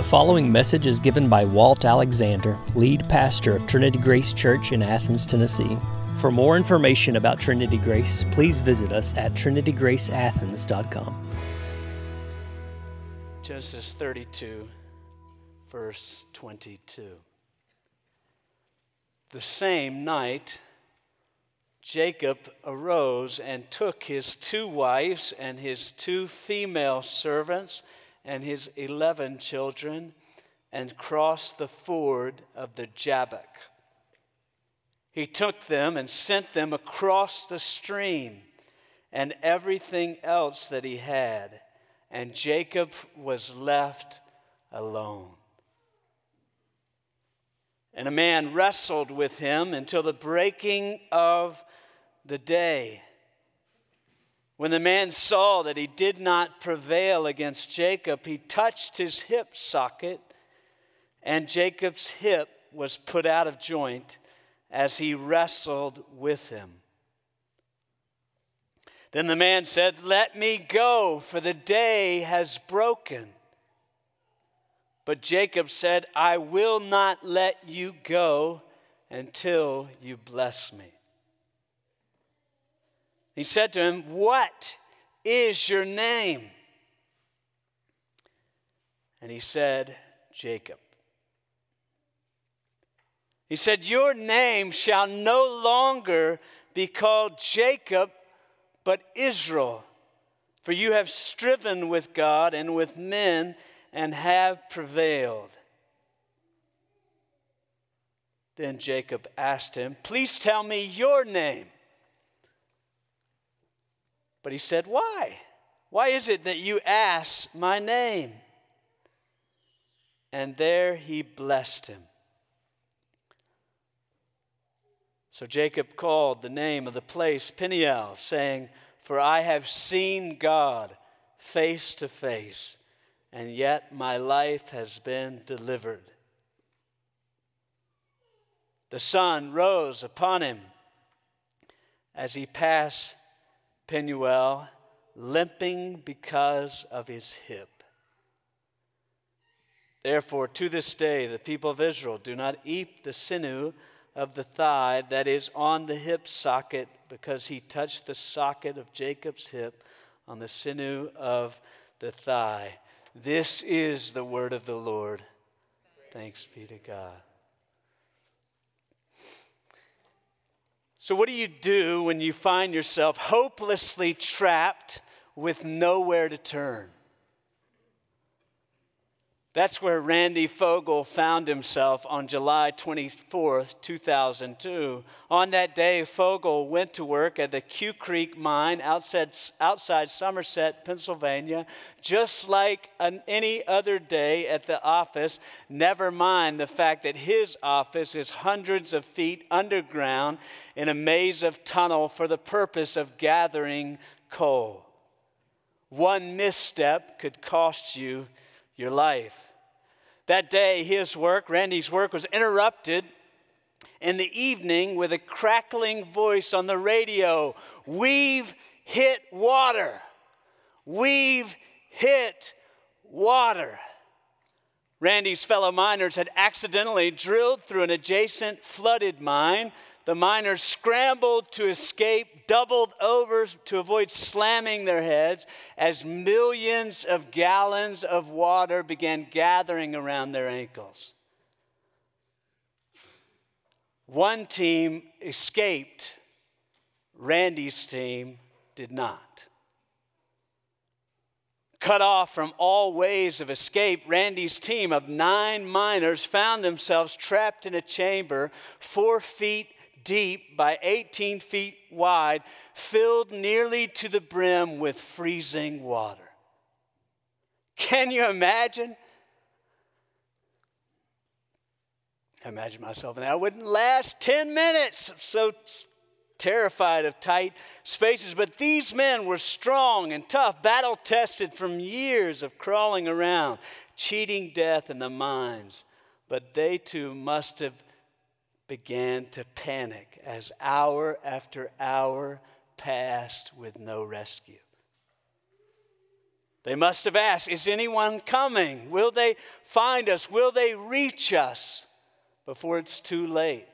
The following message is given by Walt Alexander, lead pastor of Trinity Grace Church in Athens, Tennessee. For more information about Trinity Grace, please visit us at trinitygraceathens.com. Genesis 32, verse 22. The same night, Jacob arose and took his two wives and his two female servants and his eleven children and crossed the ford of the Jabbok. He took them and sent them across the stream and everything else that he had, and Jacob was left alone. And a man wrestled with him until the breaking of the day. When the man saw that he did not prevail against Jacob, he touched his hip socket, and Jacob's hip was put out of joint as he wrestled with him. Then the man said, Let me go, for the day has broken. But Jacob said, I will not let you go until you bless me. He said to him, What is your name? And he said, Jacob. He said, Your name shall no longer be called Jacob, but Israel, for you have striven with God and with men and have prevailed. Then Jacob asked him, Please tell me your name. But he said, Why? Why is it that you ask my name? And there he blessed him. So Jacob called the name of the place Peniel, saying, For I have seen God face to face, and yet my life has been delivered. The sun rose upon him as he passed Penuel, limping because of his hip. Therefore, to this day, the people of Israel do not eat the sinew of the thigh that is on the hip socket, because he touched the socket of Jacob's hip on the sinew of the thigh. This is the word of the Lord. Thanks be to God. So, what do you do when you find yourself hopelessly trapped with nowhere to turn? That's where Randy Fogle found himself on July 24th, 2002. On that day, Fogle went to work at the Quecreek mine outside, outside Somerset, Pennsylvania, just like an, any other day at the office, never mind the fact that his office is hundreds of feet underground in a maze of tunnel for the purpose of gathering coal. One misstep could cost you your life. That day, his work, Randy's work, was interrupted in the evening with a crackling voice on the radio We've hit water. We've hit water. Randy's fellow miners had accidentally drilled through an adjacent flooded mine the miners scrambled to escape, doubled over to avoid slamming their heads as millions of gallons of water began gathering around their ankles. One team escaped, Randy's team did not. Cut off from all ways of escape, Randy's team of nine miners found themselves trapped in a chamber four feet deep by 18 feet wide, filled nearly to the brim with freezing water. Can you imagine? I imagine myself and I wouldn't last 10 minutes. I'm So terrified of tight spaces. But these men were strong and tough, battle tested from years of crawling around, cheating death in the mines. But they too must have began to panic as hour after hour passed with no rescue. They must have asked, Is anyone coming? Will they find us? Will they reach us before it's too late?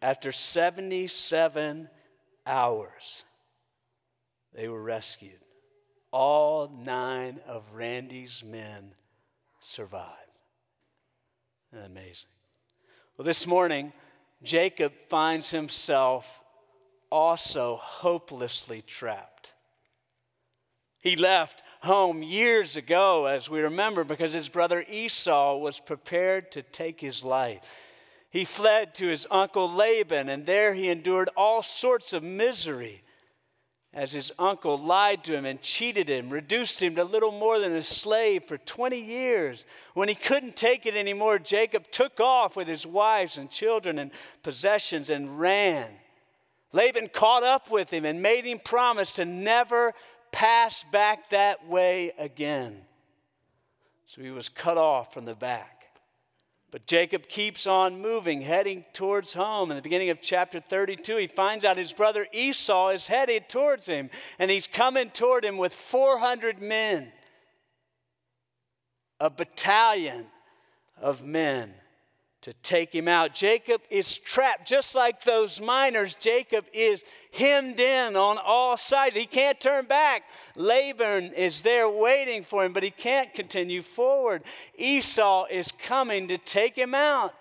After 77 hours, they were rescued. All nine of Randy's men survived. Amazing. Well, this morning, Jacob finds himself also hopelessly trapped. He left home years ago, as we remember, because his brother Esau was prepared to take his life. He fled to his uncle Laban, and there he endured all sorts of misery as his uncle lied to him and cheated him, reduced him to little more than a slave for 20 years. When he couldn't take it anymore, Jacob took off with his wives and children and possessions and ran. Laban caught up with him and made him promise to never pass back that way again. So he was cut off from the back. But Jacob keeps on moving, heading towards home. In the beginning of chapter 32, he finds out his brother Esau is headed towards him, and he's coming toward him with 400 men, a battalion of men to take him out. Jacob is trapped, just like those miners. Jacob is hemmed in on all sides. He can't turn back. Laban is there waiting for him, but he can't continue forward. Esau is coming to take him out.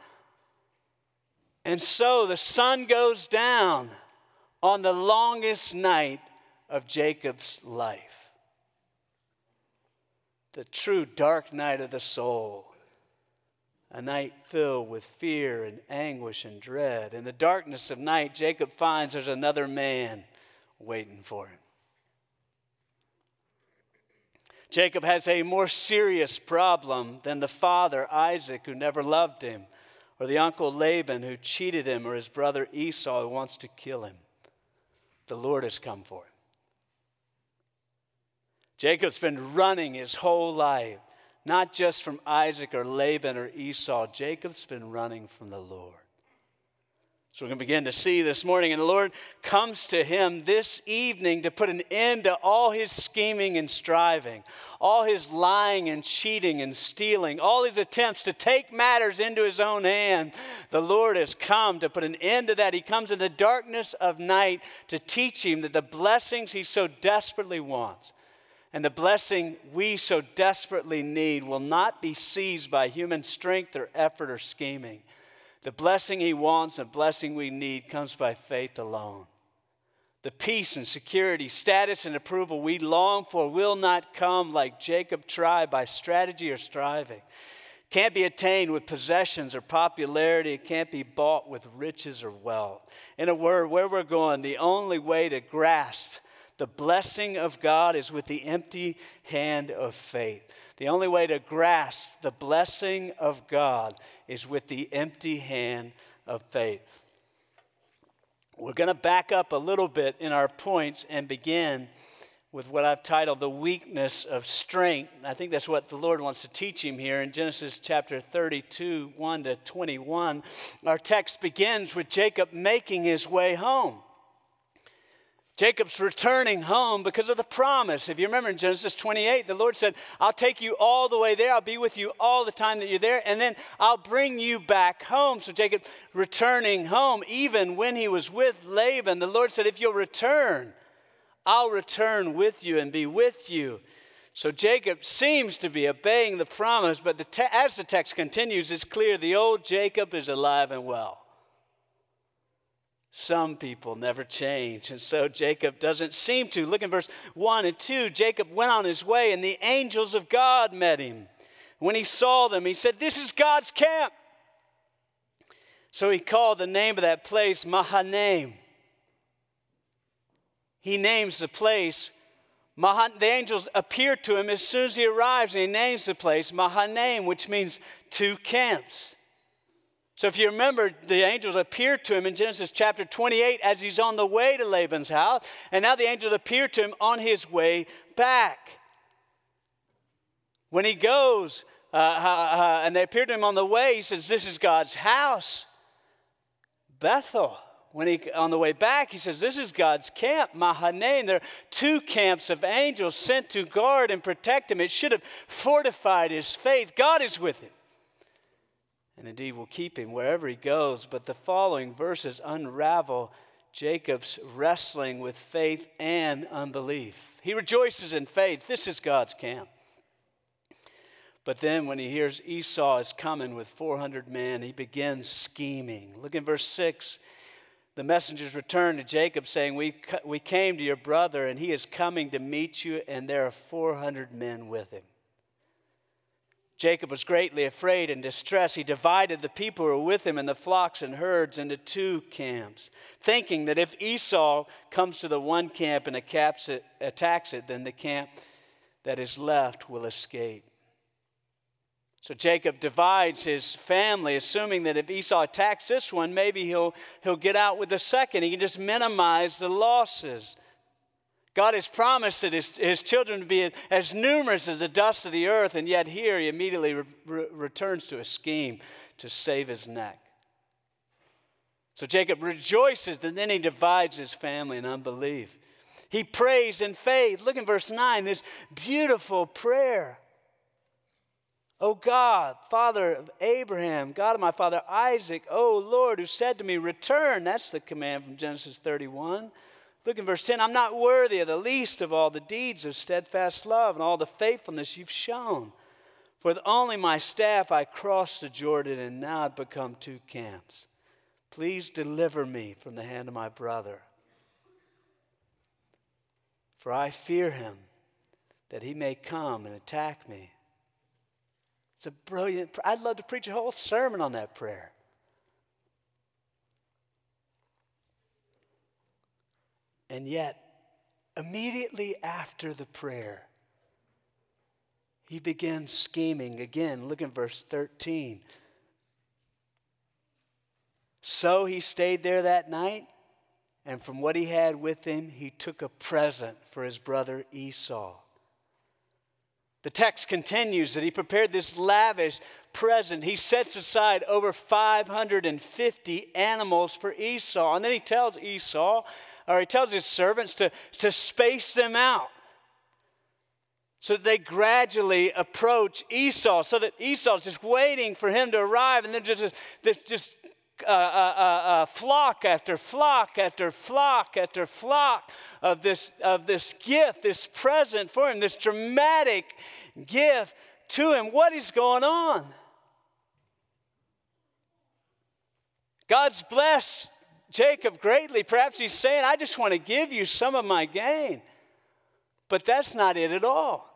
And so the sun goes down on the longest night of Jacob's life. The true dark night of the soul a night filled with fear and anguish and dread. In the darkness of night, Jacob finds there's another man waiting for him. Jacob has a more serious problem than the father, Isaac, who never loved him, or the uncle Laban, who cheated him, or his brother Esau, who wants to kill him. The Lord has come for him. Jacob's been running his whole life not just from Isaac or Laban or Esau. Jacob's been running from the Lord. So we're going to begin to see this morning. And the Lord comes to him this evening to put an end to all his scheming and striving, all his lying and cheating and stealing, all his attempts to take matters into his own hand. The Lord has come to put an end to that. He comes in the darkness of night to teach him that the blessings he so desperately wants and the blessing we so desperately need will not be seized by human strength or effort or scheming. The blessing he wants and blessing we need comes by faith alone. The peace and security, status and approval we long for will not come like Jacob tried by strategy or striving. Can't be attained with possessions or popularity. It can't be bought with riches or wealth. In a word, where we're going, the only way to grasp the blessing of God is with the empty hand of faith. The only way to grasp the blessing of God is with the empty hand of faith. We're going to back up a little bit in our points and begin with what I've titled the weakness of strength. I think that's what the Lord wants to teach him here in Genesis chapter 32, 1 to 21. Our text begins with Jacob making his way home. Jacob's returning home because of the promise. If you remember in Genesis 28, the Lord said, I'll take you all the way there. I'll be with you all the time that you're there, and then I'll bring you back home. So Jacob returning home, even when he was with Laban, the Lord said, If you'll return, I'll return with you and be with you. So Jacob seems to be obeying the promise, but the te- as the text continues, it's clear the old Jacob is alive and well. Some people never change. And so Jacob doesn't seem to. Look in verse 1 and 2. Jacob went on his way, and the angels of God met him. When he saw them, he said, This is God's camp. So he called the name of that place Mahanaim. He names the place. Mahan, the angels appear to him as soon as he arrives, and he names the place Mahanaim, which means two camps. So if you remember, the angels appeared to him in Genesis chapter 28 as he's on the way to Laban's house, and now the angels appear to him on his way back. When he goes, uh, uh, and they appear to him on the way, he says, This is God's house. Bethel, When he, on the way back, he says, This is God's camp, Mahanaim. There are two camps of angels sent to guard and protect him. It should have fortified his faith. God is with him. And indeed will keep him wherever he goes. But the following verses unravel Jacob's wrestling with faith and unbelief. He rejoices in faith. This is God's camp. But then when he hears Esau is coming with 400 men, he begins scheming. Look in verse 6. The messengers returned to Jacob, saying, we, we came to your brother, and he is coming to meet you, and there are 400 men with him. Jacob was greatly afraid and distressed. He divided the people who were with him and the flocks and herds into two camps, thinking that if Esau comes to the one camp and attacks it, then the camp that is left will escape. So Jacob divides his family, assuming that if Esau attacks this one, maybe he'll, he'll get out with the second. He can just minimize the losses. God has promised that his, his children would be as numerous as the dust of the earth, and yet here he immediately re- re- returns to a scheme to save his neck. So Jacob rejoices, and then he divides his family in unbelief. He prays in faith. Look in verse 9, this beautiful prayer. Oh God, Father of Abraham, God of my father Isaac, oh Lord, who said to me, Return. That's the command from Genesis 31. Look in verse 10 I'm not worthy of the least of all the deeds of steadfast love and all the faithfulness you've shown. For with only my staff I crossed the Jordan, and now I've become two camps. Please deliver me from the hand of my brother. For I fear him that he may come and attack me. It's a brilliant, I'd love to preach a whole sermon on that prayer. And yet, immediately after the prayer, he begins scheming again. Look in verse 13. So he stayed there that night, and from what he had with him, he took a present for his brother Esau. The text continues that he prepared this lavish present. He sets aside over 550 animals for Esau. And then he tells Esau, or he tells his servants to, to space them out so that they gradually approach Esau, so that Esau's just waiting for him to arrive, and then just, just, just uh, uh, uh, uh, flock after flock after flock after flock of this, of this gift, this present for him, this dramatic gift to him. What is going on? God's blessed Jacob greatly. Perhaps he's saying, I just want to give you some of my gain. But that's not it at all.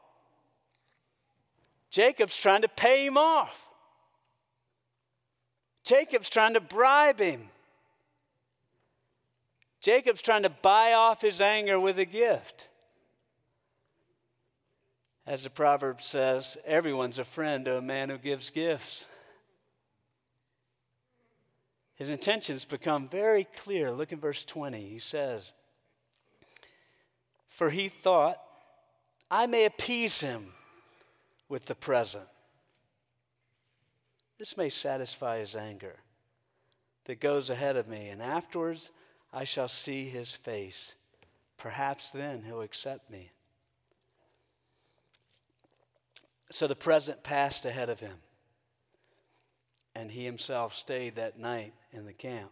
Jacob's trying to pay him off. Jacob's trying to bribe him. Jacob's trying to buy off his anger with a gift. As the proverb says, everyone's a friend to a man who gives gifts. His intentions become very clear. Look in verse 20. He says, For he thought, I may appease him with the present. This may satisfy his anger that goes ahead of me, and afterwards I shall see his face. Perhaps then he'll accept me. So the present passed ahead of him, and he himself stayed that night in the camp.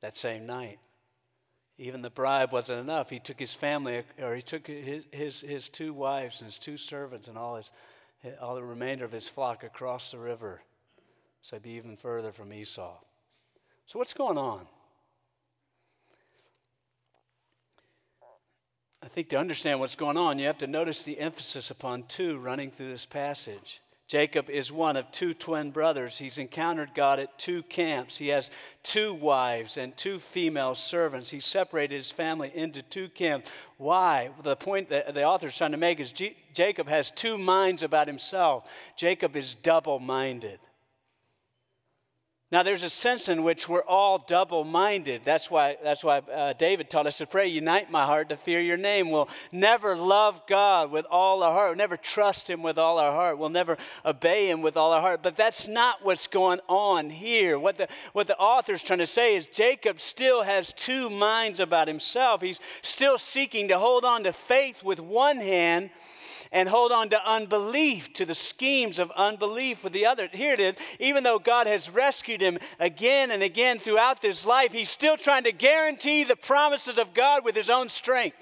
That same night, even the bribe wasn't enough. He took his family, or he took his, his, his two wives and his two servants and all his all the remainder of his flock across the river, so be even further from Esau. So, what's going on? I think to understand what's going on, you have to notice the emphasis upon two running through this passage. Jacob is one of two twin brothers. He's encountered God at two camps. He has two wives and two female servants. He separated his family into two camps. Why? The point that the author is trying to make is G- Jacob has two minds about himself. Jacob is double minded. Now, there's a sense in which we're all double minded. That's why, that's why uh, David taught us to pray, Unite my heart to fear your name. We'll never love God with all our heart. We'll never trust Him with all our heart. We'll never obey Him with all our heart. But that's not what's going on here. What the, what the author's trying to say is Jacob still has two minds about himself. He's still seeking to hold on to faith with one hand and hold on to unbelief, to the schemes of unbelief with the other. Here it is. Even though God has rescued him again and again throughout this life, he's still trying to guarantee the promises of God with his own strength.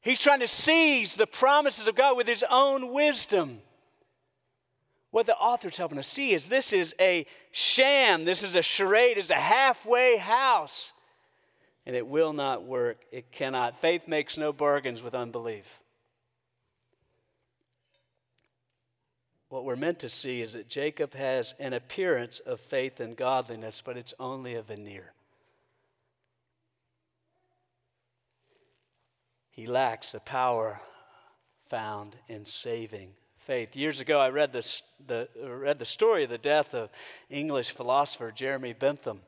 He's trying to seize the promises of God with his own wisdom. What the author's helping us see is this is a sham, this is a charade, it's a halfway house and it will not work. It cannot. Faith makes no bargains with unbelief. What we're meant to see is that Jacob has an appearance of faith and godliness, but it's only a veneer. He lacks the power found in saving faith. Years ago, I read, this, the, read the story of the death of English philosopher Jeremy Bentham.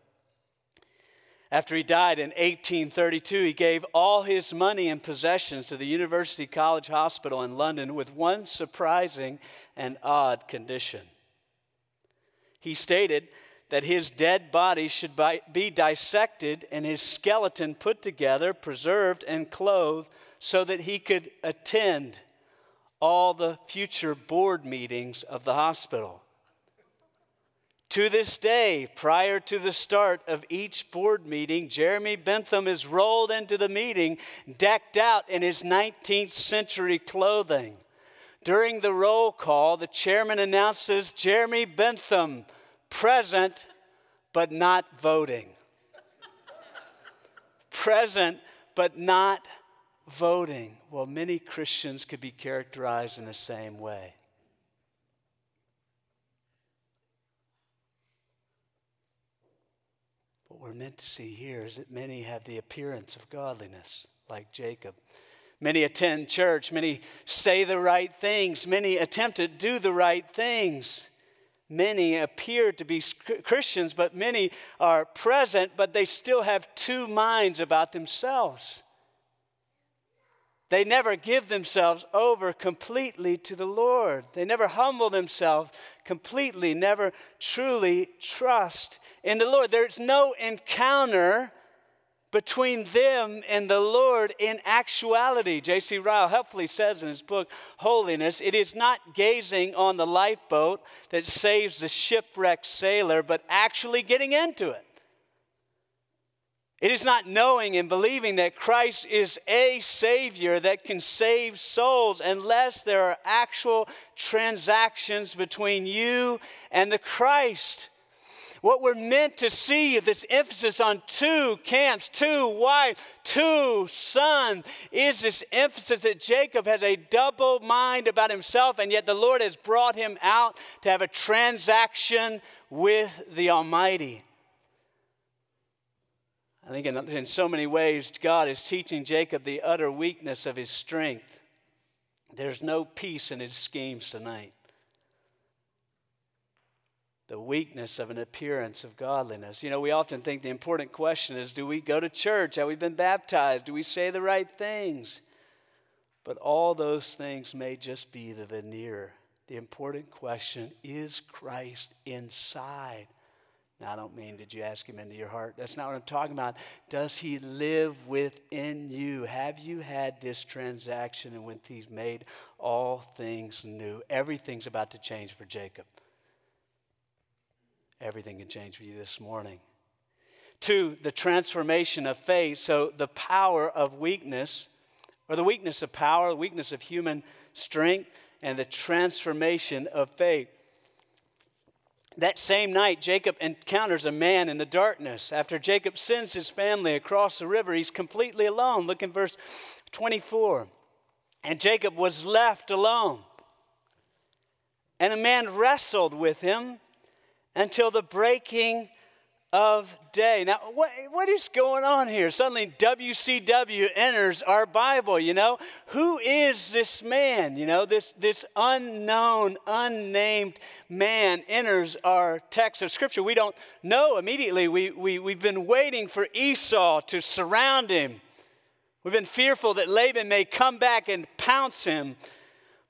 After he died in 1832, he gave all his money and possessions to the University College Hospital in London with one surprising and odd condition. He stated that his dead body should be dissected and his skeleton put together, preserved, and clothed so that he could attend all the future board meetings of the hospital. To this day, prior to the start of each board meeting, Jeremy Bentham is rolled into the meeting decked out in his 19th century clothing. During the roll call, the chairman announces Jeremy Bentham present but not voting. present but not voting. Well, many Christians could be characterized in the same way. We're meant to see here is that many have the appearance of godliness, like Jacob. Many attend church, many say the right things, many attempt to do the right things. Many appear to be Christians, but many are present, but they still have two minds about themselves. They never give themselves over completely to the Lord. They never humble themselves completely, never truly trust in the Lord. There's no encounter between them and the Lord in actuality. J.C. Ryle helpfully says in his book, Holiness, it is not gazing on the lifeboat that saves the shipwrecked sailor, but actually getting into it. It is not knowing and believing that Christ is a Savior that can save souls unless there are actual transactions between you and the Christ. What we're meant to see, this emphasis on two camps, two wives, two sons, is this emphasis that Jacob has a double mind about himself, and yet the Lord has brought him out to have a transaction with the Almighty. I think in, in so many ways, God is teaching Jacob the utter weakness of his strength. There's no peace in his schemes tonight. The weakness of an appearance of godliness. You know, we often think the important question is do we go to church? Have we been baptized? Do we say the right things? But all those things may just be the veneer. The important question is Christ inside now, I don't mean, did you ask him into your heart? That's not what I'm talking about. Does he live within you? Have you had this transaction in which he's made all things new? Everything's about to change for Jacob. Everything can change for you this morning. Two, the transformation of faith. So, the power of weakness, or the weakness of power, the weakness of human strength, and the transformation of faith. That same night, Jacob encounters a man in the darkness. After Jacob sends his family across the river, he's completely alone. Look in verse 24. And Jacob was left alone. And a man wrestled with him until the breaking of day. Now, what, what is going on here? Suddenly, WCW enters our Bible, you know? Who is this man? You know, this, this unknown, unnamed man enters our text of Scripture. We don't know immediately. We, we, we've been waiting for Esau to surround him. We've been fearful that Laban may come back and pounce him.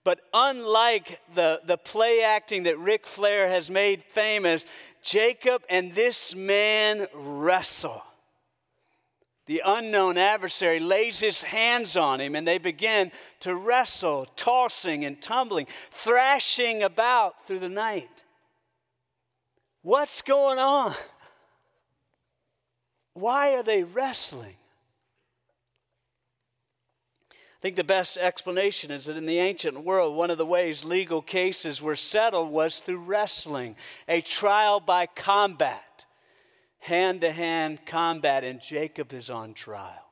But unlike the, the play acting that Ric Flair has made famous, Jacob and this man wrestle. The unknown adversary lays his hands on him and they begin to wrestle, tossing and tumbling, thrashing about through the night. What's going on? Why are they wrestling? I think the best explanation is that in the ancient world, one of the ways legal cases were settled was through wrestling, a trial by combat, hand to hand combat, and Jacob is on trial.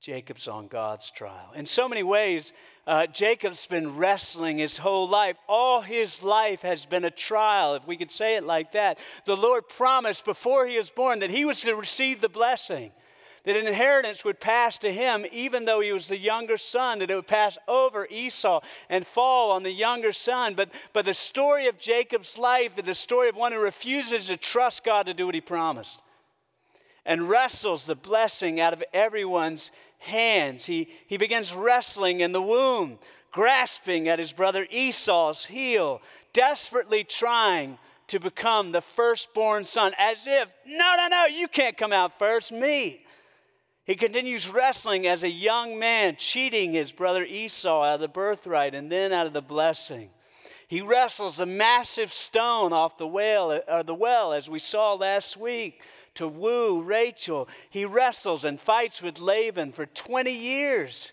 Jacob's on God's trial. In so many ways, uh, Jacob's been wrestling his whole life. All his life has been a trial, if we could say it like that. The Lord promised before he was born that he was to receive the blessing that an inheritance would pass to him, even though he was the younger son, that it would pass over Esau and fall on the younger son. But, but the story of Jacob's life is the story of one who refuses to trust God to do what he promised and wrestles the blessing out of everyone's hands. He, he begins wrestling in the womb, grasping at his brother Esau's heel, desperately trying to become the firstborn son, as if, no, no, no, you can't come out first, me. He continues wrestling as a young man, cheating his brother Esau out of the birthright and then out of the blessing. He wrestles a massive stone off the well, or the well, as we saw last week, to woo Rachel. He wrestles and fights with Laban for 20 years.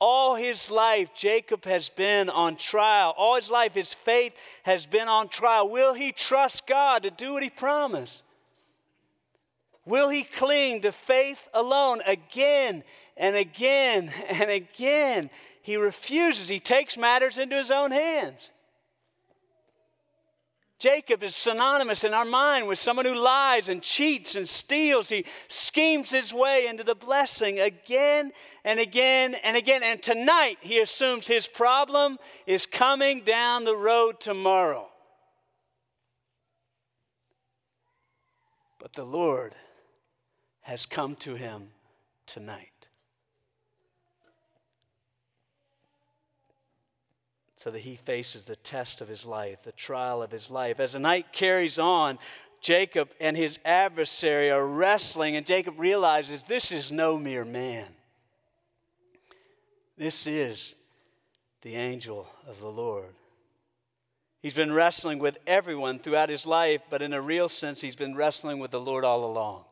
All his life, Jacob has been on trial. All his life, his faith has been on trial. Will he trust God to do what he promised? Will he cling to faith alone again and again and again? He refuses. He takes matters into his own hands. Jacob is synonymous in our mind with someone who lies and cheats and steals. He schemes his way into the blessing again and again and again. And tonight, he assumes his problem is coming down the road tomorrow. But the Lord has come to him tonight. So that he faces the test of his life, the trial of his life. As the night carries on, Jacob and his adversary are wrestling, and Jacob realizes this is no mere man. This is the angel of the Lord. He's been wrestling with everyone throughout his life, but in a real sense, he's been wrestling with the Lord all along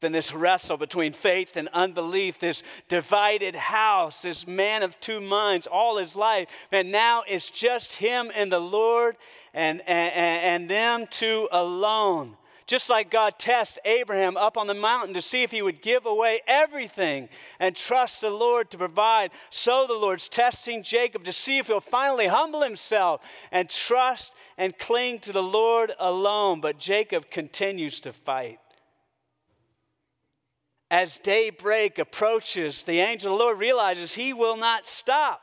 been this wrestle between faith and unbelief, this divided house, this man of two minds all his life. And now it's just him and the Lord and, and, and them two alone. Just like God tests Abraham up on the mountain to see if he would give away everything and trust the Lord to provide, so the Lord's testing Jacob to see if he'll finally humble himself and trust and cling to the Lord alone. But Jacob continues to fight. As daybreak approaches, the angel of the Lord realizes he will not stop.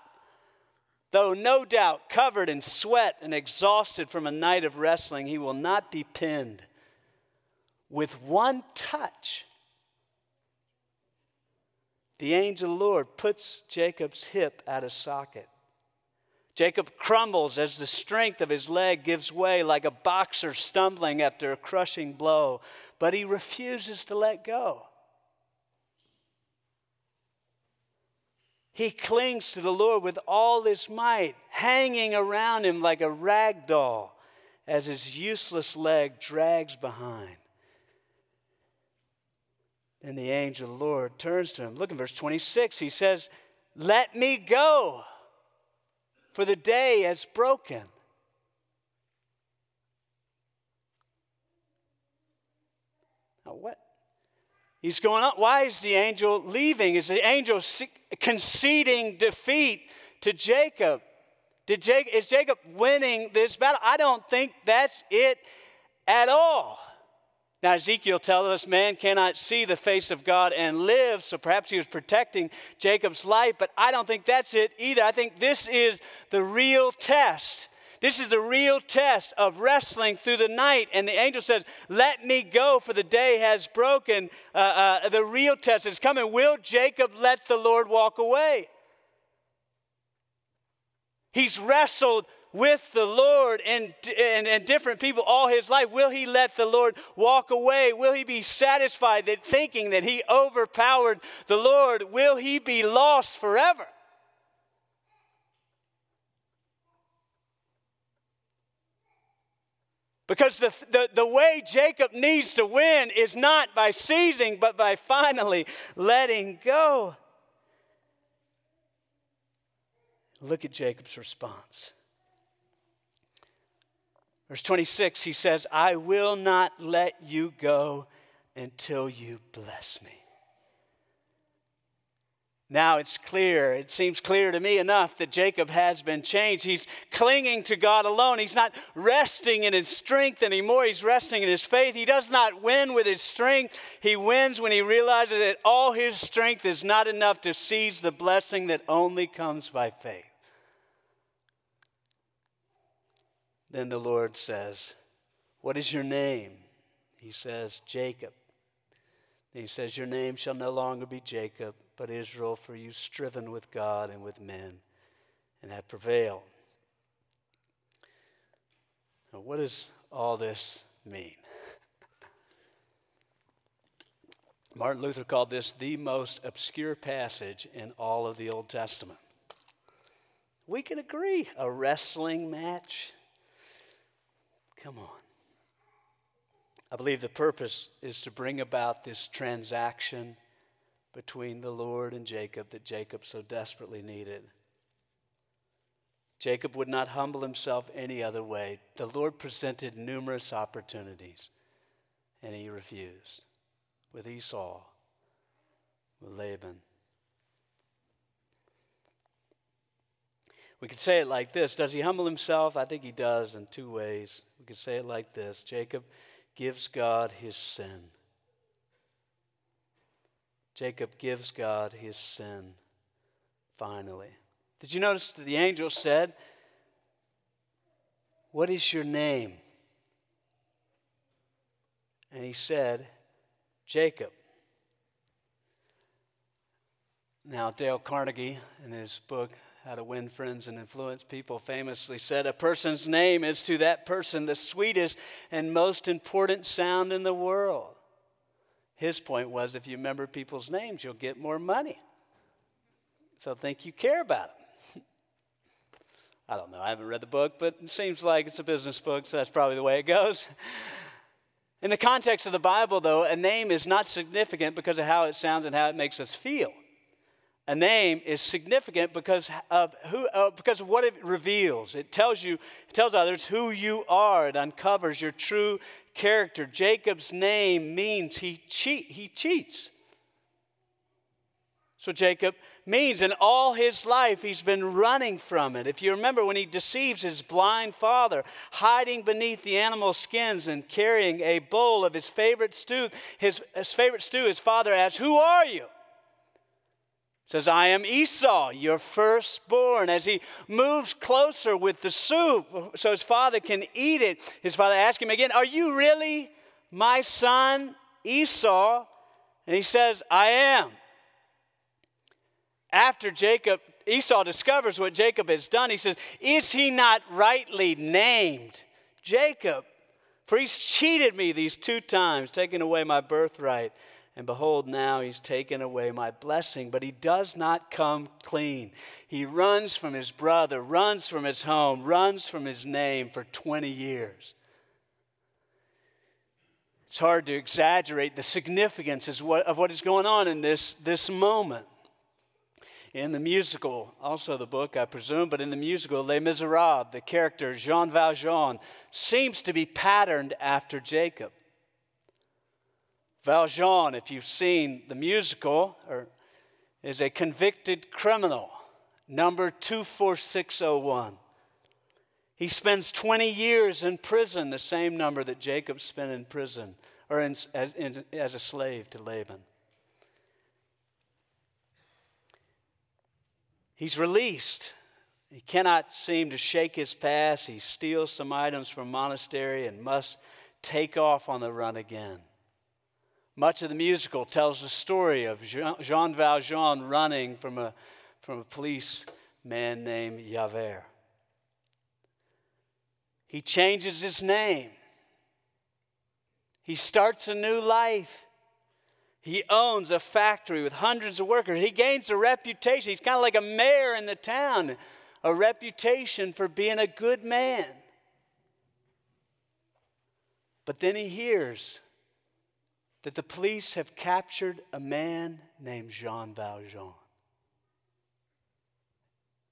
Though no doubt covered in sweat and exhausted from a night of wrestling, he will not be pinned. With one touch, the angel of the Lord puts Jacob's hip out of socket. Jacob crumbles as the strength of his leg gives way like a boxer stumbling after a crushing blow, but he refuses to let go. He clings to the Lord with all his might, hanging around him like a rag doll as his useless leg drags behind. Then the angel of the Lord turns to him. Look in verse 26. He says, Let me go, for the day has broken. Now, what? He's going on. Why is the angel leaving? Is the angel conceding defeat to Jacob? Did Jacob, is Jacob winning this battle? I don't think that's it at all. Now, Ezekiel tells us man cannot see the face of God and live, so perhaps he was protecting Jacob's life, but I don't think that's it either. I think this is the real test. This is the real test of wrestling through the night. And the angel says, Let me go, for the day has broken. Uh, uh, the real test is coming. Will Jacob let the Lord walk away? He's wrestled with the Lord and, and, and different people all his life. Will he let the Lord walk away? Will he be satisfied that thinking that he overpowered the Lord? Will he be lost forever? Because the, the, the way Jacob needs to win is not by seizing, but by finally letting go. Look at Jacob's response. Verse 26, he says, I will not let you go until you bless me. Now it's clear, it seems clear to me enough that Jacob has been changed. He's clinging to God alone. He's not resting in his strength anymore. He's resting in his faith. He does not win with his strength. He wins when he realizes that all his strength is not enough to seize the blessing that only comes by faith. Then the Lord says, What is your name? He says, Jacob. He says, Your name shall no longer be Jacob, but Israel, for you striven with God and with men and have prevailed. Now, what does all this mean? Martin Luther called this the most obscure passage in all of the Old Testament. We can agree a wrestling match Come on. I believe the purpose is to bring about this transaction between the Lord and Jacob that Jacob so desperately needed. Jacob would not humble himself any other way. The Lord presented numerous opportunities, and he refused with Esau, with Laban. We could say it like this Does he humble himself? I think he does in two ways. We could say it like this Jacob gives God his sin. Jacob gives God his sin finally. Did you notice that the angel said, What is your name? And he said, Jacob. Now, Dale Carnegie, in his book, how to Win Friends and Influence People famously said, A person's name is to that person the sweetest and most important sound in the world. His point was if you remember people's names, you'll get more money. So think you care about them. I don't know, I haven't read the book, but it seems like it's a business book, so that's probably the way it goes. In the context of the Bible, though, a name is not significant because of how it sounds and how it makes us feel. A name is significant because of, who, uh, because of what it reveals. It tells you, it tells others who you are. It uncovers your true character. Jacob's name means he cheat, he cheats. So Jacob means in all his life he's been running from it. If you remember when he deceives his blind father, hiding beneath the animal skins and carrying a bowl of his favorite stew, his, his favorite stew, his father asks, Who are you? Says, I am Esau, your firstborn. As he moves closer with the soup so his father can eat it, his father asks him again, Are you really my son Esau? And he says, I am. After Jacob, Esau discovers what Jacob has done, he says, Is he not rightly named Jacob? For he's cheated me these two times, taking away my birthright. And behold, now he's taken away my blessing. But he does not come clean. He runs from his brother, runs from his home, runs from his name for 20 years. It's hard to exaggerate the significance of what is going on in this, this moment. In the musical, also the book, I presume, but in the musical, Les Miserables, the character Jean Valjean seems to be patterned after Jacob. Valjean, if you've seen the musical, or, is a convicted criminal, number 24601. He spends 20 years in prison, the same number that Jacob spent in prison or in, as, in, as a slave to Laban. He's released. He cannot seem to shake his past. He steals some items from monastery and must take off on the run again. Much of the musical tells the story of Jean Valjean running from a, from a policeman named Javert. He changes his name. He starts a new life. He owns a factory with hundreds of workers. He gains a reputation. He's kind of like a mayor in the town, a reputation for being a good man. But then he hears that the police have captured a man named Jean Valjean.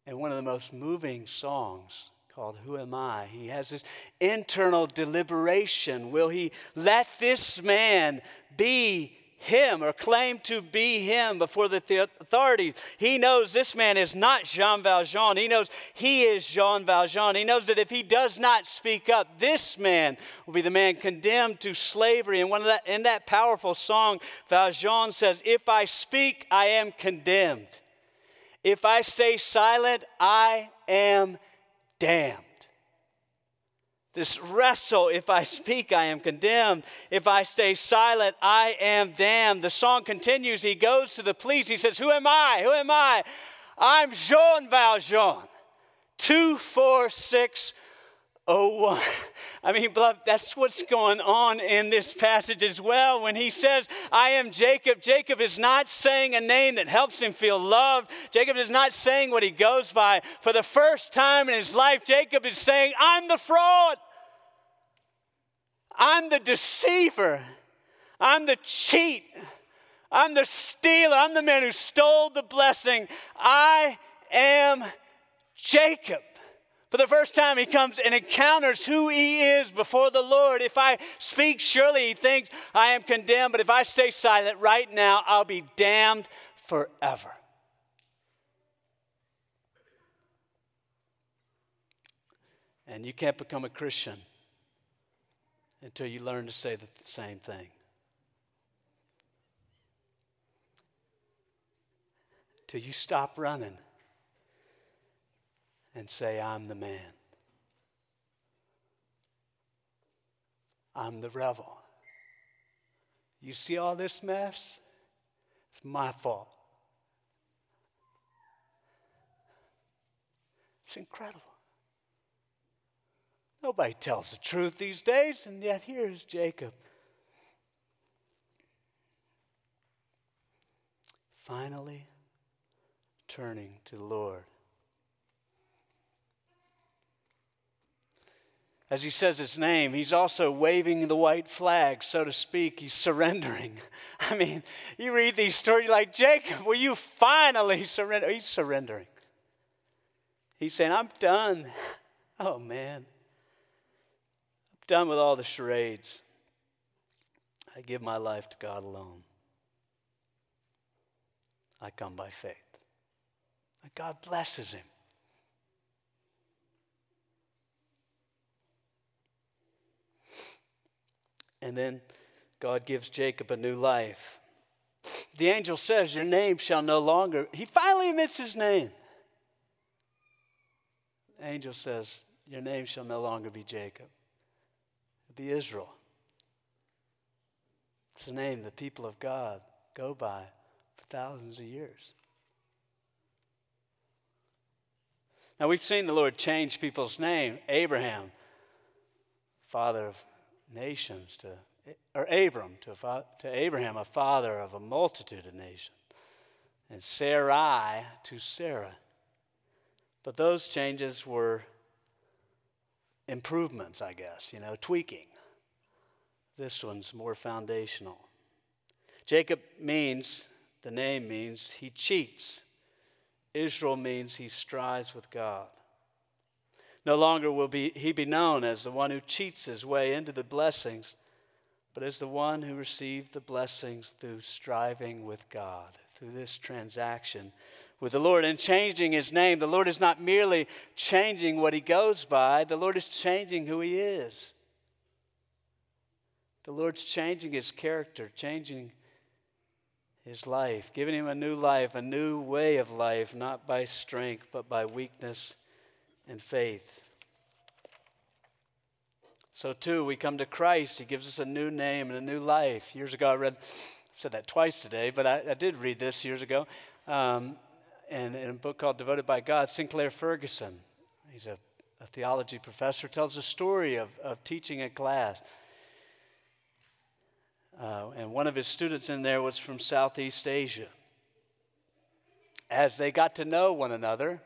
And one of the most moving songs called Who Am I? He has this internal deliberation. Will he let this man be him or claim to be him before the authorities. He knows this man is not Jean Valjean. He knows he is Jean Valjean. He knows that if he does not speak up, this man will be the man condemned to slavery. And one of that, in that powerful song, Valjean says, If I speak, I am condemned. If I stay silent, I am damned. This wrestle, if I speak, I am condemned. If I stay silent, I am damned. The song continues. He goes to the police. He says, Who am I? Who am I? I'm Jean Valjean. 24601. I mean, beloved, that's what's going on in this passage as well. When he says, I am Jacob, Jacob is not saying a name that helps him feel loved. Jacob is not saying what he goes by. For the first time in his life, Jacob is saying, I'm the fraud. I'm the deceiver. I'm the cheat. I'm the stealer. I'm the man who stole the blessing. I am Jacob. For the first time, he comes and encounters who he is before the Lord. If I speak, surely he thinks I am condemned, but if I stay silent right now, I'll be damned forever. And you can't become a Christian until you learn to say the same thing. Till you stop running and say, I'm the man. I'm the rebel. You see all this mess? It's my fault. It's incredible. Nobody tells the truth these days, and yet here's Jacob. Finally, turning to the Lord. As he says his name, he's also waving the white flag, so to speak. He's surrendering. I mean, you read these stories like, Jacob, will you finally surrender? He's surrendering. He's saying, I'm done. Oh, man. I'm done with all the charades. I give my life to God alone. I come by faith. And God blesses him. And then God gives Jacob a new life. The angel says, Your name shall no longer. He finally admits his name. The angel says, Your name shall no longer be Jacob, It'll be Israel. It's a name the people of God go by for thousands of years. Now, we've seen the Lord change people's name. Abraham, father of nations to or Abram to, to Abraham, a father of a multitude of nations, and Sarai to Sarah. But those changes were improvements, I guess, you know, tweaking. This one's more foundational. Jacob means, the name means he cheats. Israel means he strives with God. No longer will be, he be known as the one who cheats his way into the blessings, but as the one who received the blessings through striving with God, through this transaction with the Lord and changing his name. The Lord is not merely changing what he goes by, the Lord is changing who he is. The Lord's changing his character, changing his life, giving him a new life, a new way of life, not by strength, but by weakness and faith. So, too, we come to Christ. He gives us a new name and a new life. Years ago, I read, I said that twice today, but I, I did read this years ago um, in, in, a book called Devoted by God. Sinclair Ferguson, he's a, a theology professor, tells a story of, of teaching a class. Uh, and one of his students in there was from Southeast Asia. As they got to know one another,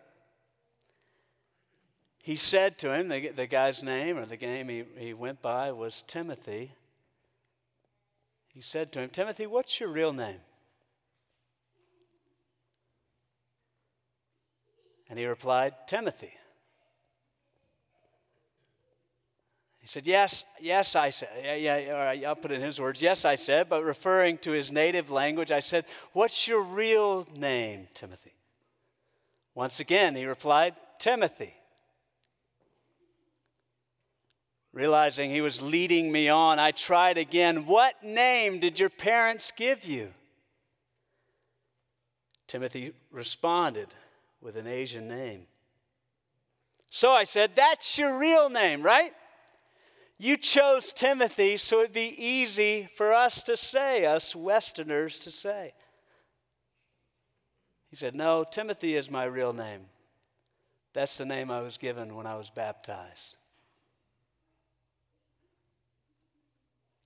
he said to him, the, the guy's name or the name he, he went by was Timothy. He said to him, Timothy, what's your real name? And he replied, Timothy. He said, Yes, yes, I said. Yeah, yeah, all right, I'll put in his words. Yes, I said, but referring to his native language, I said, What's your real name, Timothy? Once again, he replied, Timothy. Realizing he was leading me on, I tried again. What name did your parents give you? Timothy responded with an Asian name. So I said, That's your real name, right? You chose Timothy so it'd be easy for us to say, us Westerners to say. He said, No, Timothy is my real name. That's the name I was given when I was baptized.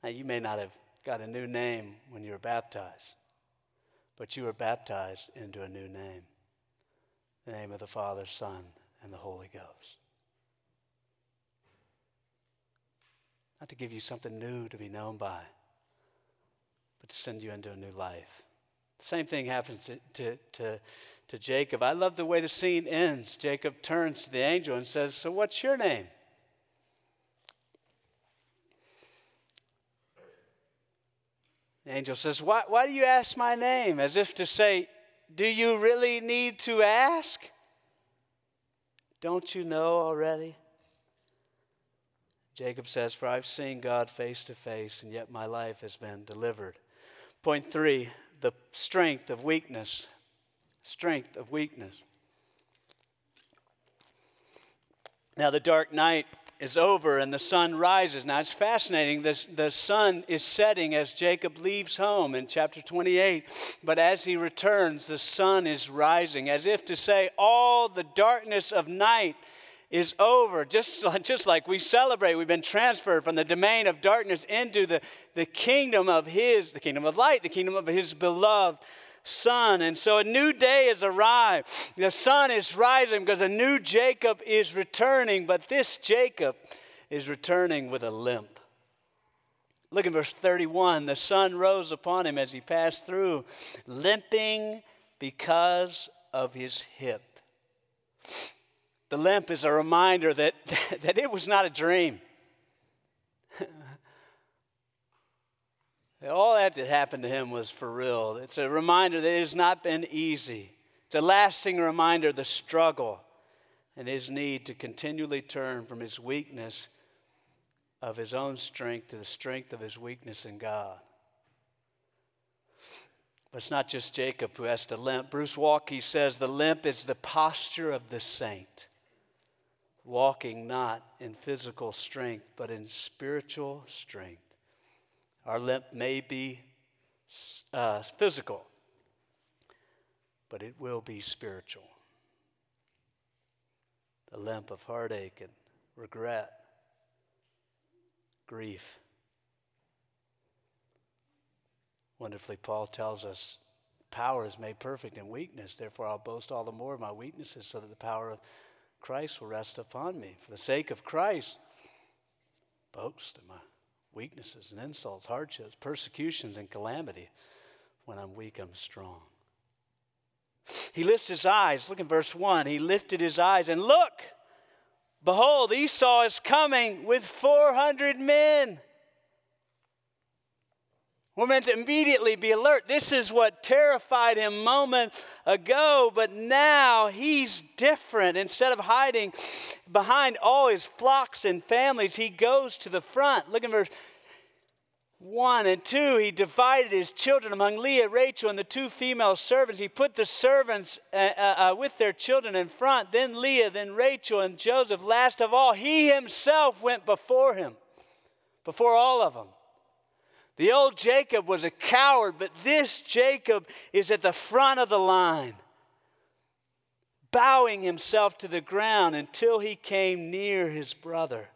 Now, you may not have got a new name when you were baptized, but you were baptized into a new name the name of the Father, Son, and the Holy Ghost. Not to give you something new to be known by, but to send you into a new life. The same thing happens to, to, to, to Jacob. I love the way the scene ends. Jacob turns to the angel and says, So, what's your name? The angel says, why, why do you ask my name? As if to say, Do you really need to ask? Don't you know already? Jacob says, For I've seen God face to face, and yet my life has been delivered. Point three the strength of weakness. Strength of weakness. Now, the dark night is over and the sun rises. Now it's fascinating. The, the sun is setting as Jacob leaves home in chapter 28. But as he returns, the sun is rising, as if to say, all the darkness of night is over. Just, just like we celebrate, we've been transferred from the domain of darkness into the, the kingdom of his, the kingdom of light, the kingdom of his beloved Son. And so a new day has arrived. The sun is rising because a new Jacob is returning, but this Jacob is returning with a limp. Look at verse 31. The sun rose upon him as he passed through, limping because of his hip. The limp is a reminder that, that it was not a dream. All that that happened to him was for real. It's a reminder that it has not been easy. It's a lasting reminder of the struggle and his need to continually turn from his weakness of his own strength to the strength of his weakness in God. But it's not just Jacob who has to limp. Bruce Waltke says the limp is the posture of the saint, walking not in physical strength, but in spiritual strength. Our limp may be uh, physical, but it will be spiritual. The limp of heartache and regret, grief. Wonderfully, Paul tells us power is made perfect in weakness. Therefore, I'll boast all the more of my weaknesses so that the power of Christ will rest upon me. For the sake of Christ, boast in my weaknesses and insults, hardships, persecutions, and calamity. When I'm weak, I'm strong. He lifts his eyes. Look in verse 1. He lifted his eyes and look, behold, Esau is coming with 400 men. We're meant to immediately be alert. This is what terrified him moments ago, but now he's different. Instead of hiding behind all his flocks and families, he goes to the front. Look at verse 1 and 2. He divided his children among Leah, Rachel, and the two female servants. He put the servants uh, uh, uh with their children in front, then Leah, then Rachel, and Joseph. Last of all, he himself went before him, before all of them. The old Jacob was a coward, but this Jacob is at the front of the line, bowing himself to the ground until he came near his brother.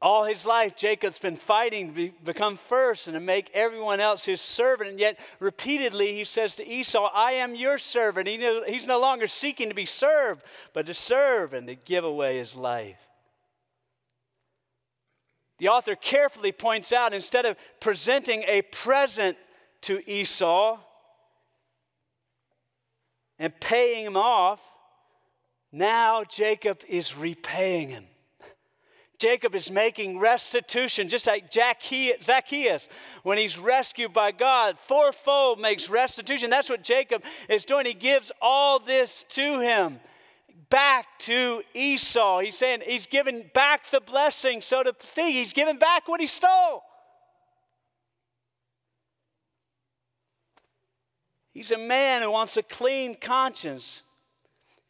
All his life, Jacob's been fighting to become first and to make everyone else his servant. And yet, repeatedly, he says to Esau, I am your servant. He he's no longer seeking to be served, but to serve and to give away his life. The author carefully points out instead of presenting a present to Esau and paying him off, now Jacob is repaying him. Jacob is making restitution, just like Zacchaeus when he's rescued by God. Fourfold makes restitution. That's what Jacob is doing. He gives all this to him back to Esau. He's saying he's giving back the blessing, so to speak. He's giving back what he stole. He's a man who wants a clean conscience.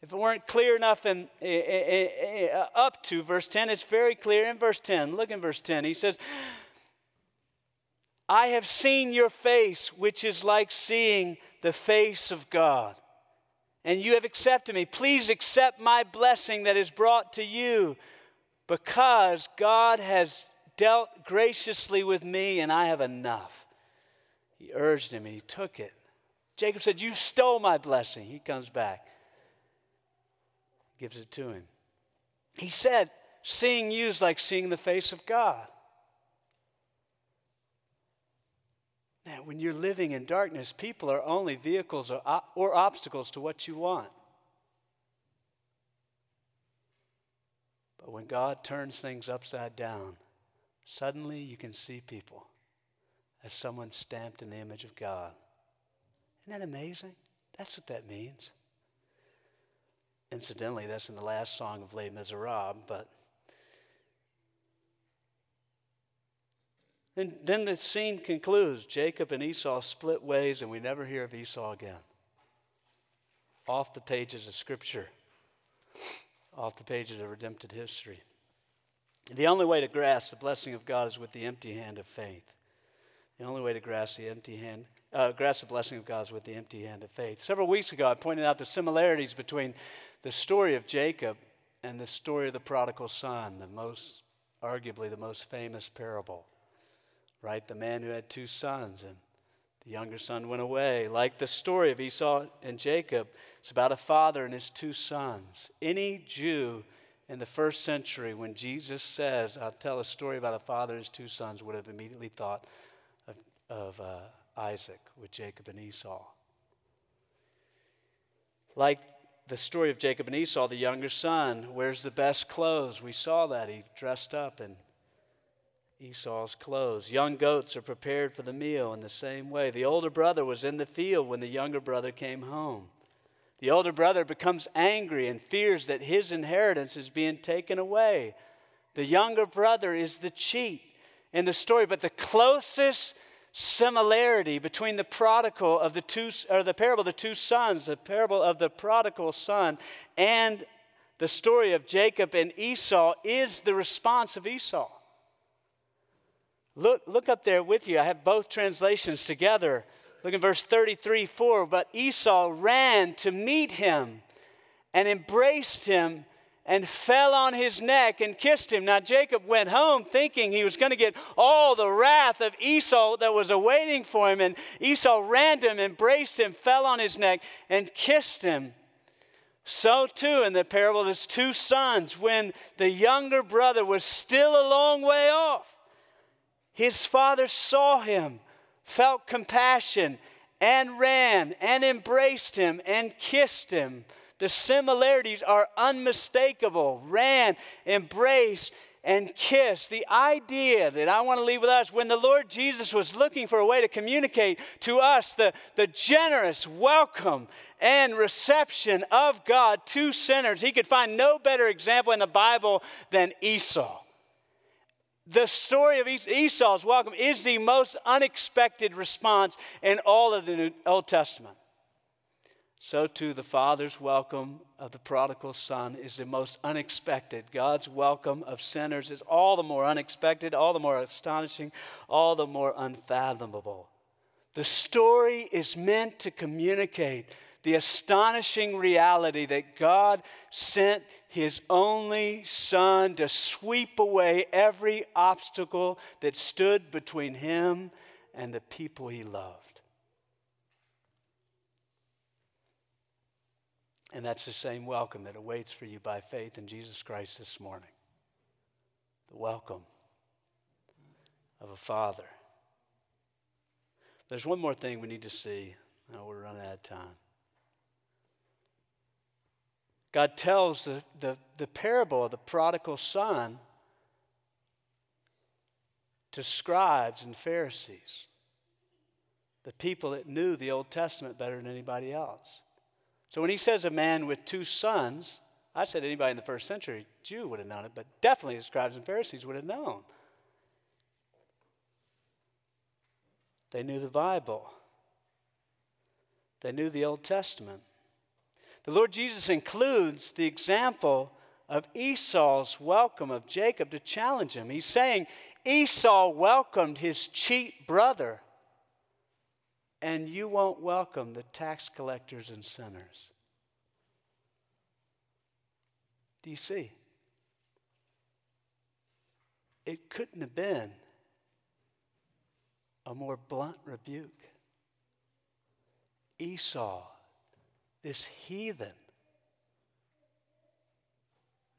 If it weren't clear enough in, uh, up to verse 10, it's very clear in verse 10. Look in verse 10. He says, I have seen your face, which is like seeing the face of God and you have accepted me. Please accept my blessing that is brought to you because God has dealt graciously with me and I have enough. He urged him and he took it. Jacob said, You stole my blessing. He comes back, gives it to him. He said, Seeing you is like seeing the face of God. Now, when you're living in darkness, people are only vehicles or, or obstacles to what you want. But when God turns things upside down, suddenly you can see people as someone stamped in the image of God. Isn't that amazing? That's what that means. Incidentally, that's in the last song of Les Miserables, but And then the scene concludes Jacob and Esau split ways, and we never hear of Esau again. Off the pages of Scripture, off the pages of redemptive history. The only way to grasp the blessing of God is with the empty hand of faith. The only way to grasp the empty hand, uh, grasp the blessing of God is with the empty hand of faith. Several weeks ago, I pointed out the similarities between the story of Jacob and the story of the prodigal son, the most, arguably, the most famous parable right? The man who had two sons and the younger son went away. Like the story of Esau and Jacob, it's about a father and his two sons. Any Jew in the first century, when Jesus says, I'll tell a story about a father and his two sons, would have immediately thought of, of uh, Isaac with Jacob and Esau. Like the story of Jacob and Esau, the younger son wears the best clothes. We saw that. He dressed up and Esau's clothes. Young goats are prepared for the meal in the same way. The older brother was in the field when the younger brother came home. The older brother becomes angry and fears that his inheritance is being taken away. The younger brother is the cheat in the story, but the closest similarity between the prodigal of the two or the parable of the two sons, the parable of the prodigal son and the story of Jacob and Esau is the response of Esau. Look, look up there with you. I have both translations together. Look in verse 33 4. But Esau ran to meet him and embraced him and fell on his neck and kissed him. Now, Jacob went home thinking he was going to get all the wrath of Esau that was awaiting for him. And Esau ran to him, embraced him, fell on his neck, and kissed him. So, too, in the parable of his two sons, when the younger brother was still a long way off, his father saw him, felt compassion, and ran and embraced him and kissed him. The similarities are unmistakable. Ran, embraced, and kiss. The idea that I want to leave with us when the Lord Jesus was looking for a way to communicate to us the, the generous welcome and reception of God to sinners, he could find no better example in the Bible than Esau. The story of Esau's welcome is the most unexpected response in all of the New, Old Testament. So, too, the Father's welcome of the prodigal son is the most unexpected. God's welcome of sinners is all the more unexpected, all the more astonishing, all the more unfathomable. The story is meant to communicate the astonishing reality that God sent his only son to sweep away every obstacle that stood between him and the people he loved. And that's the same welcome that awaits for you by faith in Jesus Christ this morning. The welcome of a father. There's one more thing we need to see. Now we're running out of time. God tells the, the, the parable of the prodigal son to scribes and Pharisees, the people that knew the Old Testament better than anybody else. So when he says a man with two sons, I said anybody in the first century Jew would have known it, but definitely the scribes and Pharisees would have known. They knew the Bible. They knew the Old Testament. The Lord Jesus includes the example of Esau's welcome of Jacob to challenge him. He's saying Esau welcomed his cheat brother and you won't welcome the tax collectors and sinners. Do you see? It couldn't have been a more blunt rebuke. Esau, this heathen,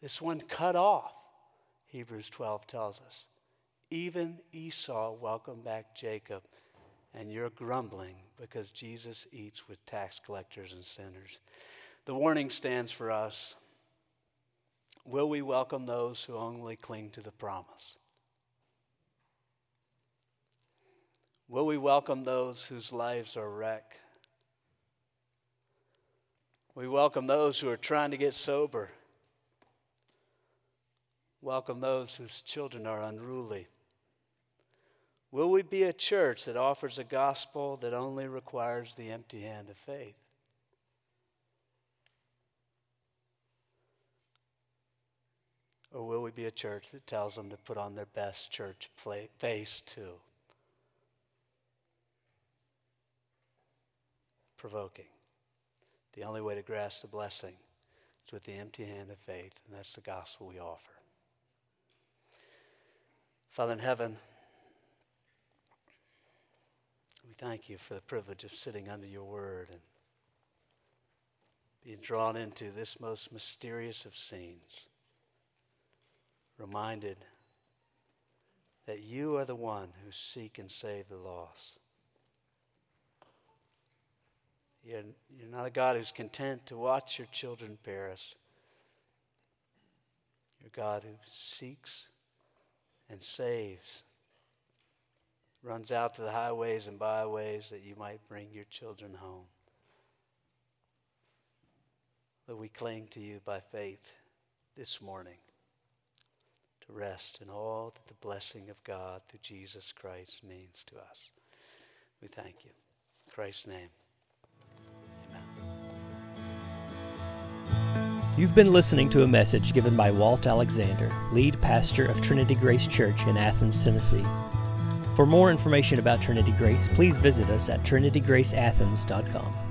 this one cut off, Hebrews 12 tells us. Even Esau welcomed back Jacob and you're grumbling because Jesus eats with tax collectors and sinners. The warning stands for us. Will we welcome those who only cling to the promise? Will we welcome those whose lives are wrecked? We welcome those who are trying to get sober. Welcome those whose children are unruly. Will we be a church that offers a gospel that only requires the empty hand of faith? Or will we be a church that tells them to put on their best church face too? Provoking. The only way to grasp the blessing is with the empty hand of faith, and that's the gospel we offer. Father in heaven, we thank you for the privilege of sitting under your word and being drawn into this most mysterious of scenes, reminded that you are the one who seek and save the lost. You're, you're not a God who's content to watch your children perish. You're a God who seeks and saves runs out to the highways and byways that you might bring your children home. That we cling to you by faith this morning to rest in all that the blessing of God through Jesus Christ means to us. We thank you. In Christ's name. You've been listening to a message given by Walt Alexander, lead pastor of Trinity Grace Church in Athens, Tennessee. For more information about Trinity Grace, please visit us at trinitygraceathens.com.